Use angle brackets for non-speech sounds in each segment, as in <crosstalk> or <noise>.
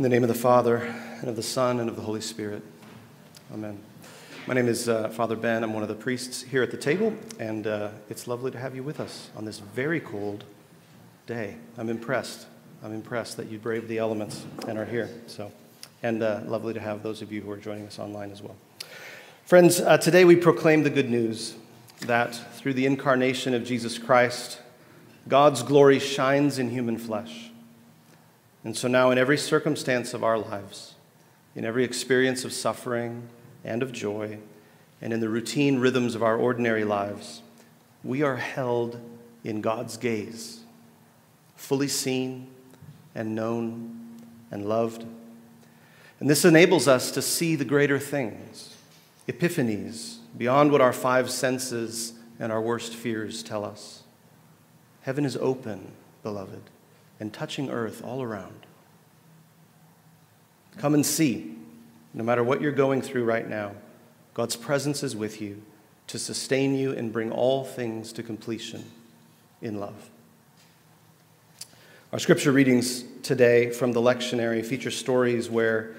In the name of the Father, and of the Son, and of the Holy Spirit. Amen. My name is uh, Father Ben. I'm one of the priests here at the table, and uh, it's lovely to have you with us on this very cold day. I'm impressed. I'm impressed that you braved the elements and are here. So, and uh, lovely to have those of you who are joining us online as well. Friends, uh, today we proclaim the good news that through the incarnation of Jesus Christ, God's glory shines in human flesh. And so now, in every circumstance of our lives, in every experience of suffering and of joy, and in the routine rhythms of our ordinary lives, we are held in God's gaze, fully seen and known and loved. And this enables us to see the greater things, epiphanies, beyond what our five senses and our worst fears tell us. Heaven is open, beloved and touching earth all around. Come and see, no matter what you're going through right now, God's presence is with you to sustain you and bring all things to completion in love. Our scripture readings today from the lectionary feature stories where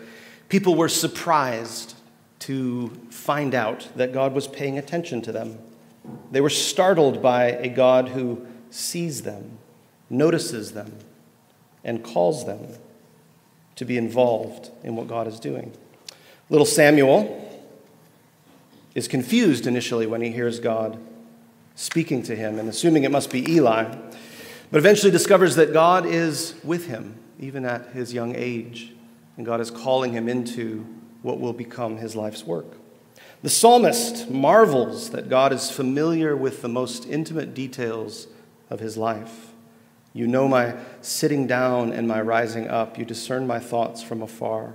people were surprised to find out that God was paying attention to them. They were startled by a God who sees them, notices them, and calls them to be involved in what God is doing. Little Samuel is confused initially when he hears God speaking to him and assuming it must be Eli, but eventually discovers that God is with him, even at his young age, and God is calling him into what will become his life's work. The psalmist marvels that God is familiar with the most intimate details of his life. You know my sitting down and my rising up. You discern my thoughts from afar.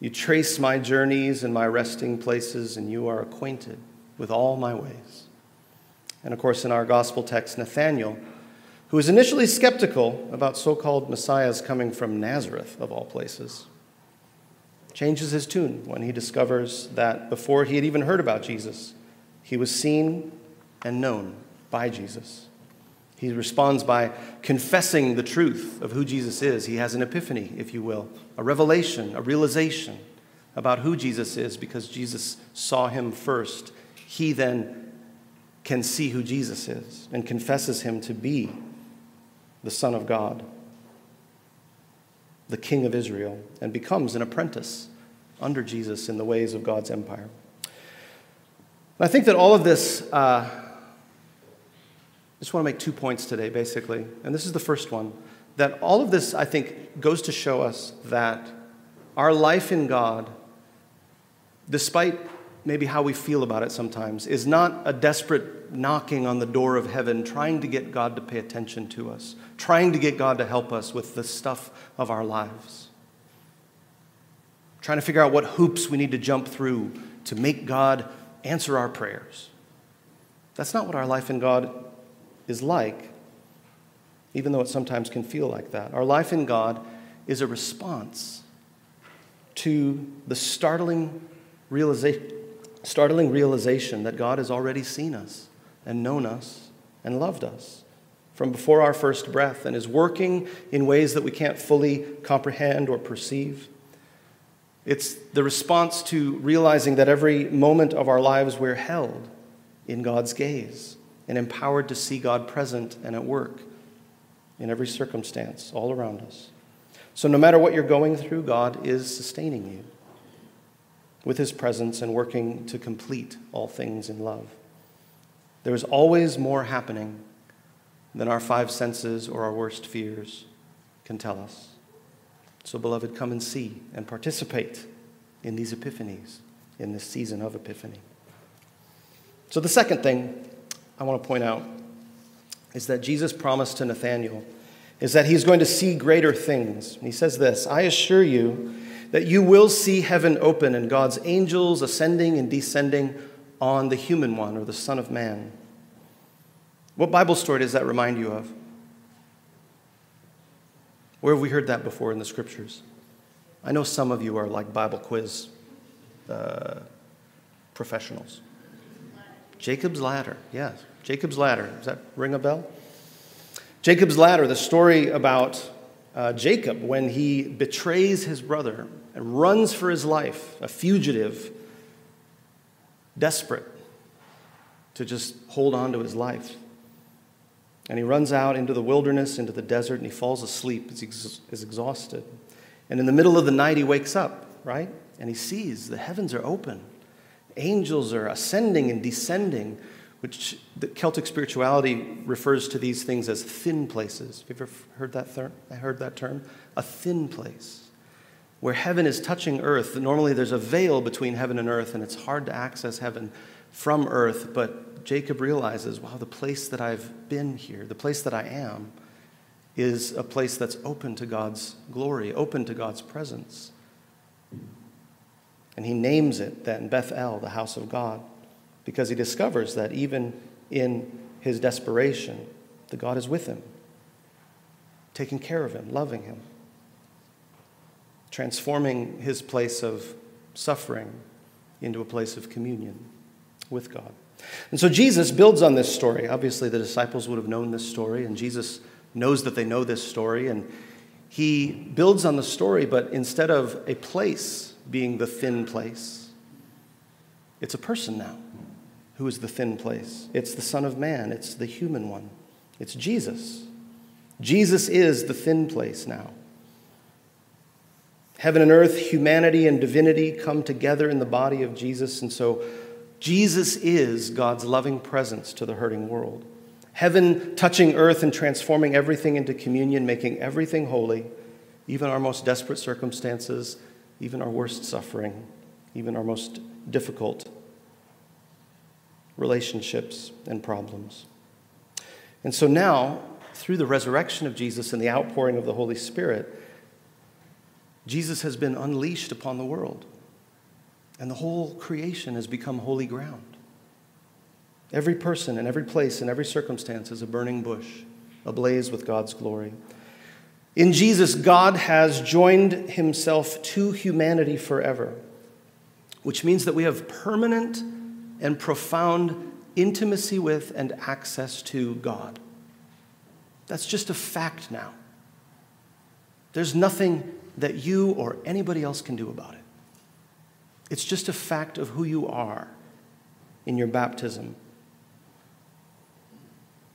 You trace my journeys and my resting places, and you are acquainted with all my ways. And of course, in our gospel text, Nathanael, who was initially skeptical about so called messiahs coming from Nazareth, of all places, changes his tune when he discovers that before he had even heard about Jesus, he was seen and known by Jesus. He responds by confessing the truth of who Jesus is. He has an epiphany, if you will, a revelation, a realization about who Jesus is because Jesus saw him first. He then can see who Jesus is and confesses him to be the Son of God, the King of Israel, and becomes an apprentice under Jesus in the ways of God's empire. I think that all of this. Uh, I just want to make two points today, basically. And this is the first one that all of this, I think, goes to show us that our life in God, despite maybe how we feel about it sometimes, is not a desperate knocking on the door of heaven, trying to get God to pay attention to us, trying to get God to help us with the stuff of our lives, trying to figure out what hoops we need to jump through to make God answer our prayers. That's not what our life in God is like, even though it sometimes can feel like that. Our life in God is a response to the startling realization, startling realization that God has already seen us and known us and loved us from before our first breath and is working in ways that we can't fully comprehend or perceive. It's the response to realizing that every moment of our lives we're held in God's gaze and empowered to see God present and at work in every circumstance all around us. So, no matter what you're going through, God is sustaining you with his presence and working to complete all things in love. There is always more happening than our five senses or our worst fears can tell us. So, beloved, come and see and participate in these epiphanies, in this season of epiphany. So, the second thing I want to point out is that Jesus promised to Nathanael is that he's going to see greater things. He says this I assure you that you will see heaven open and God's angels ascending and descending on the human one or the Son of Man. What Bible story does that remind you of? Where have we heard that before in the scriptures? I know some of you are like Bible quiz uh, professionals. Jacob's ladder, yes. Jacob's ladder. Does that ring a bell? Jacob's ladder, the story about uh, Jacob when he betrays his brother and runs for his life, a fugitive, desperate to just hold on to his life. And he runs out into the wilderness, into the desert, and he falls asleep. He's ex- is exhausted. And in the middle of the night, he wakes up, right? And he sees the heavens are open. Angels are ascending and descending, which the Celtic spirituality refers to these things as thin places. Have you ever heard that, term? I heard that term? A thin place. Where heaven is touching earth. Normally there's a veil between heaven and earth, and it's hard to access heaven from earth, but Jacob realizes, wow, the place that I've been here, the place that I am, is a place that's open to God's glory, open to God's presence. And he names it then Bethel, the house of God, because he discovers that even in his desperation, the God is with him, taking care of him, loving him, transforming his place of suffering into a place of communion with God. And so Jesus builds on this story. Obviously, the disciples would have known this story, and Jesus knows that they know this story. And he builds on the story, but instead of a place being the thin place, it's a person now who is the thin place. It's the Son of Man, it's the human one, it's Jesus. Jesus is the thin place now. Heaven and earth, humanity and divinity come together in the body of Jesus, and so Jesus is God's loving presence to the hurting world. Heaven touching earth and transforming everything into communion, making everything holy, even our most desperate circumstances, even our worst suffering, even our most difficult relationships and problems. And so now, through the resurrection of Jesus and the outpouring of the Holy Spirit, Jesus has been unleashed upon the world and the whole creation has become holy ground. Every person and every place and every circumstance is a burning bush, ablaze with God's glory. In Jesus, God has joined himself to humanity forever, which means that we have permanent and profound intimacy with and access to God. That's just a fact now. There's nothing that you or anybody else can do about it. It's just a fact of who you are in your baptism.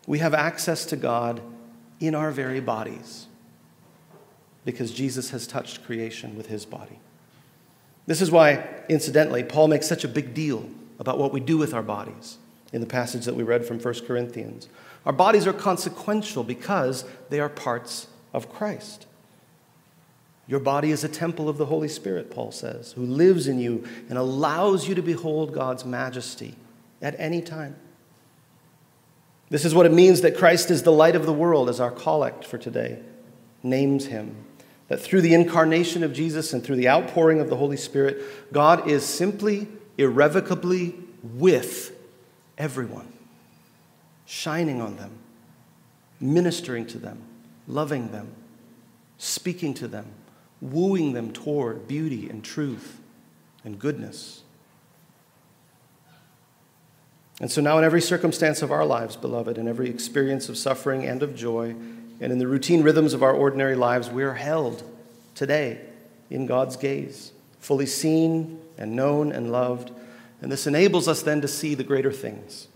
We have access to God in our very bodies because Jesus has touched creation with his body. This is why, incidentally, Paul makes such a big deal about what we do with our bodies in the passage that we read from 1 Corinthians. Our bodies are consequential because they are parts of Christ. Your body is a temple of the Holy Spirit, Paul says, who lives in you and allows you to behold God's majesty at any time. This is what it means that Christ is the light of the world, as our collect for today names him. That through the incarnation of Jesus and through the outpouring of the Holy Spirit, God is simply, irrevocably with everyone, shining on them, ministering to them, loving them, speaking to them wooing them toward beauty and truth and goodness. And so now, in every circumstance of our lives, beloved, in every experience of suffering and of joy, and in the routine rhythms of our ordinary lives, we are held today in God's gaze, fully seen and known and loved. And this enables us then to see the greater things.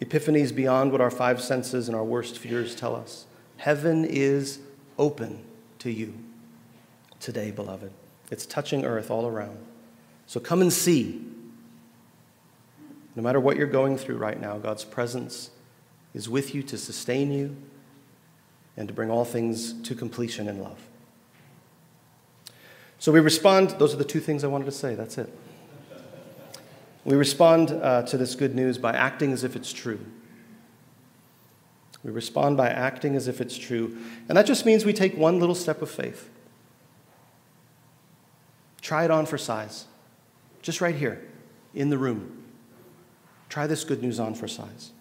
Epiphanies beyond what our five senses and our worst fears tell us. Heaven is open to you today, beloved. It's touching earth all around. So come and see. No matter what you're going through right now, God's presence is with you to sustain you and to bring all things to completion in love. So we respond, those are the two things I wanted to say, that's it. We respond uh, to this good news by acting as if it's true. We respond by acting as if it's true. And that just means we take one little step of faith. Try it on for size. Just right here in the room. Try this good news on for size.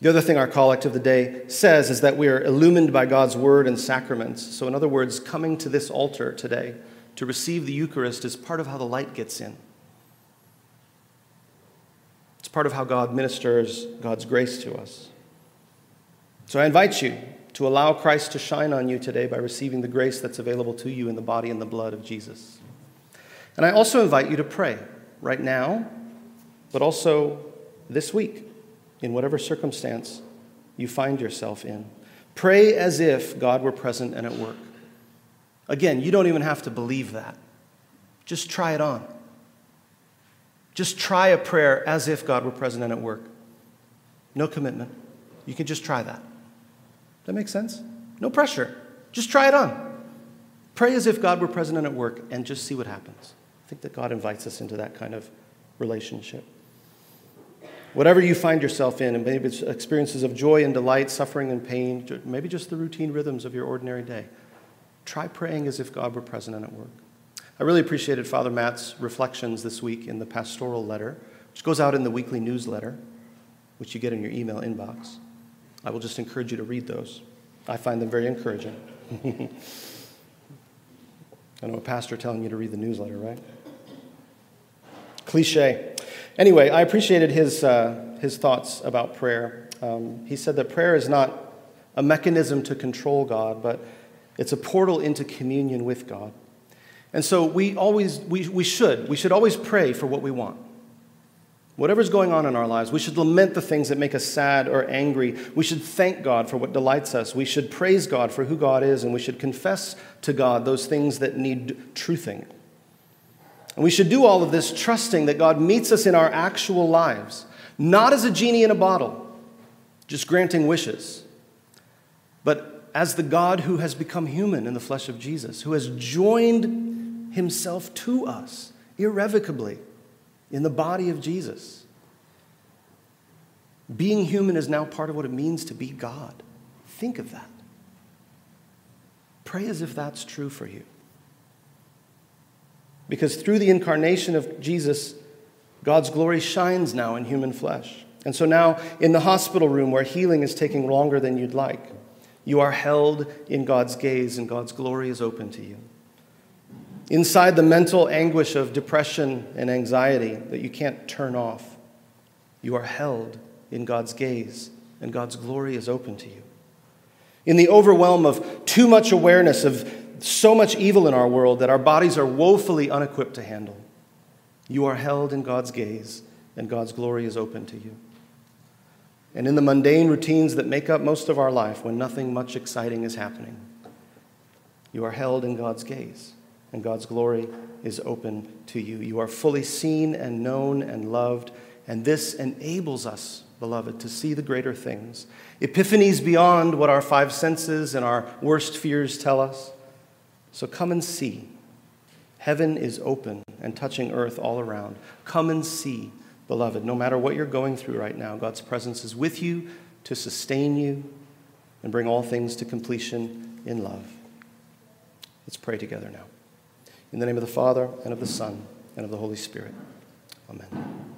The other thing our collect of the day says is that we are illumined by God's word and sacraments. So, in other words, coming to this altar today to receive the Eucharist is part of how the light gets in. It's part of how God ministers God's grace to us. So, I invite you to allow Christ to shine on you today by receiving the grace that's available to you in the body and the blood of Jesus. And I also invite you to pray right now, but also this week, in whatever circumstance you find yourself in. Pray as if God were present and at work. Again, you don't even have to believe that. Just try it on. Just try a prayer as if God were present and at work. No commitment. You can just try that. That makes sense? No pressure. Just try it on. Pray as if God were present and at work and just see what happens. I think that God invites us into that kind of relationship. Whatever you find yourself in, and maybe it's experiences of joy and delight, suffering and pain, maybe just the routine rhythms of your ordinary day, try praying as if God were present and at work. I really appreciated Father Matt's reflections this week in the pastoral letter, which goes out in the weekly newsletter, which you get in your email inbox. I will just encourage you to read those. I find them very encouraging. <laughs> I know a pastor telling you to read the newsletter, right? Cliche. Anyway, I appreciated his, uh, his thoughts about prayer. Um, he said that prayer is not a mechanism to control God, but it's a portal into communion with God. And so we always, we, we should, we should always pray for what we want. Whatever's going on in our lives, we should lament the things that make us sad or angry. We should thank God for what delights us. We should praise God for who God is, and we should confess to God those things that need truthing. And we should do all of this trusting that God meets us in our actual lives, not as a genie in a bottle, just granting wishes, but as the God who has become human in the flesh of Jesus, who has joined himself to us irrevocably in the body of Jesus. Being human is now part of what it means to be God. Think of that. Pray as if that's true for you. Because through the incarnation of Jesus, God's glory shines now in human flesh. And so now, in the hospital room where healing is taking longer than you'd like, you are held in God's gaze and God's glory is open to you. Inside the mental anguish of depression and anxiety that you can't turn off, you are held in God's gaze and God's glory is open to you. In the overwhelm of too much awareness of so much evil in our world that our bodies are woefully unequipped to handle. You are held in God's gaze, and God's glory is open to you. And in the mundane routines that make up most of our life, when nothing much exciting is happening, you are held in God's gaze, and God's glory is open to you. You are fully seen and known and loved, and this enables us, beloved, to see the greater things. Epiphanies beyond what our five senses and our worst fears tell us. So come and see. Heaven is open and touching earth all around. Come and see, beloved. No matter what you're going through right now, God's presence is with you to sustain you and bring all things to completion in love. Let's pray together now. In the name of the Father, and of the Son, and of the Holy Spirit. Amen.